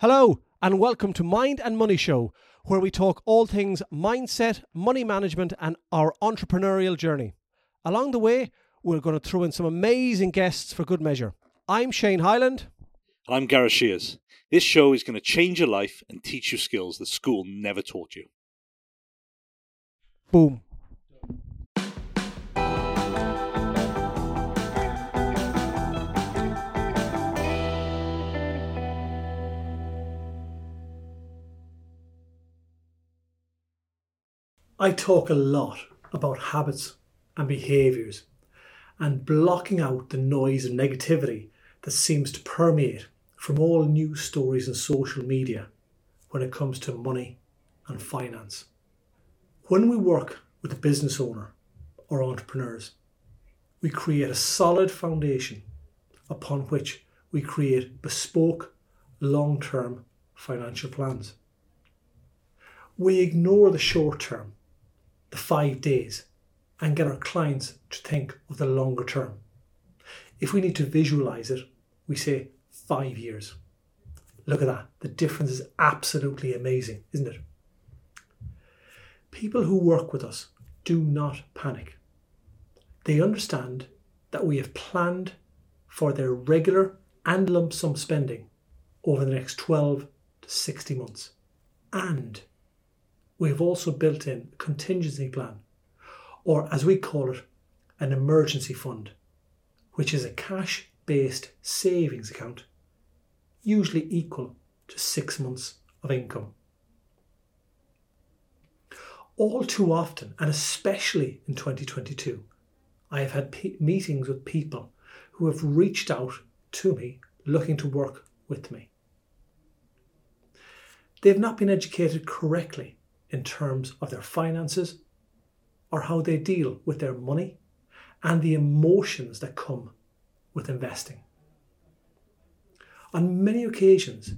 Hello, and welcome to Mind and Money Show, where we talk all things mindset, money management, and our entrepreneurial journey. Along the way, we're going to throw in some amazing guests for good measure. I'm Shane Highland. And I'm Gareth Shears. This show is going to change your life and teach you skills that school never taught you. Boom. I talk a lot about habits and behaviours and blocking out the noise and negativity that seems to permeate from all news stories and social media when it comes to money and finance. When we work with a business owner or entrepreneurs, we create a solid foundation upon which we create bespoke, long term financial plans. We ignore the short term five days and get our clients to think of the longer term. If we need to visualize it, we say five years. Look at that. The difference is absolutely amazing, isn't it? People who work with us do not panic. They understand that we have planned for their regular and lump sum spending over the next 12 to 60 months. And we have also built in a contingency plan, or as we call it, an emergency fund, which is a cash based savings account, usually equal to six months of income. All too often, and especially in 2022, I have had pe- meetings with people who have reached out to me looking to work with me. They have not been educated correctly in terms of their finances or how they deal with their money and the emotions that come with investing. On many occasions,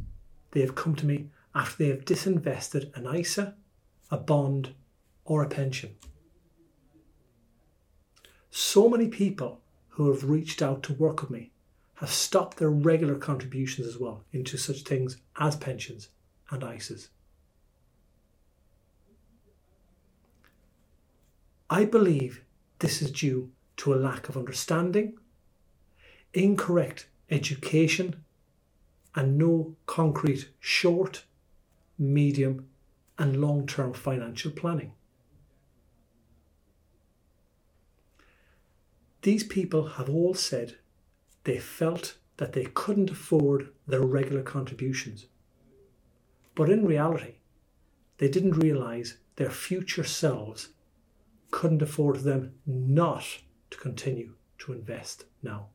they have come to me after they have disinvested an ISA, a bond, or a pension. So many people who have reached out to work with me have stopped their regular contributions as well into such things as pensions and ISAs. I believe this is due to a lack of understanding, incorrect education, and no concrete short, medium, and long term financial planning. These people have all said they felt that they couldn't afford their regular contributions. But in reality, they didn't realise their future selves couldn't afford them not to continue to invest now.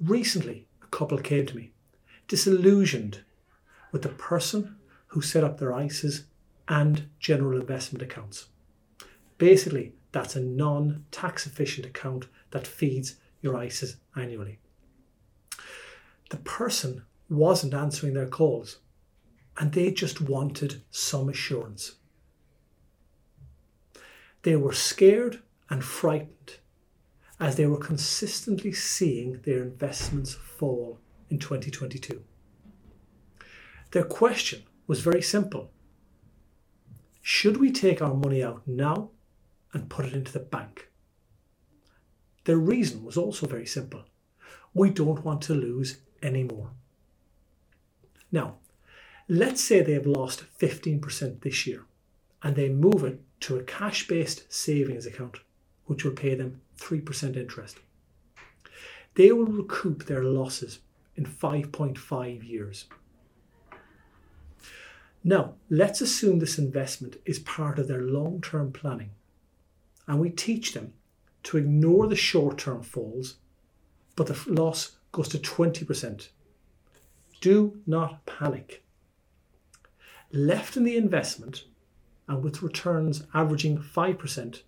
Recently, a couple came to me, disillusioned with the person who set up their ISAs and general investment accounts. Basically, that's a non tax efficient account that feeds your ISAs annually. The person wasn't answering their calls and they just wanted some assurance. They were scared and frightened as they were consistently seeing their investments fall in 2022. Their question was very simple Should we take our money out now and put it into the bank? Their reason was also very simple we don't want to lose any more. Now, let's say they have lost 15% this year and they move it to a cash based savings account, which will pay them 3% interest. They will recoup their losses in 5.5 years. Now, let's assume this investment is part of their long term planning, and we teach them to ignore the short term falls, but the loss goes to 20%. Do not panic. Left in the investment, and with returns averaging 5%,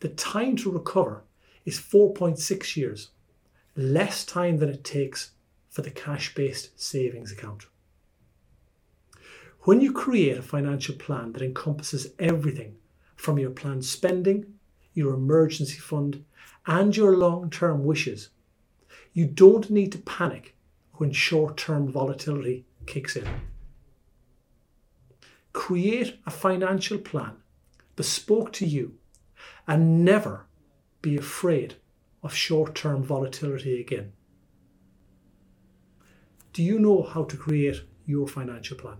the time to recover is 4.6 years, less time than it takes for the cash based savings account. When you create a financial plan that encompasses everything from your planned spending, your emergency fund, and your long term wishes, you don't need to panic when short term volatility kicks in. Create a financial plan bespoke to you and never be afraid of short term volatility again. Do you know how to create your financial plan?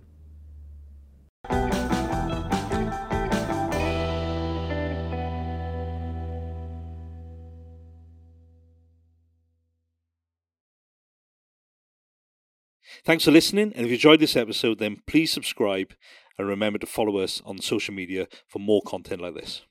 Thanks for listening, and if you enjoyed this episode, then please subscribe and remember to follow us on social media for more content like this.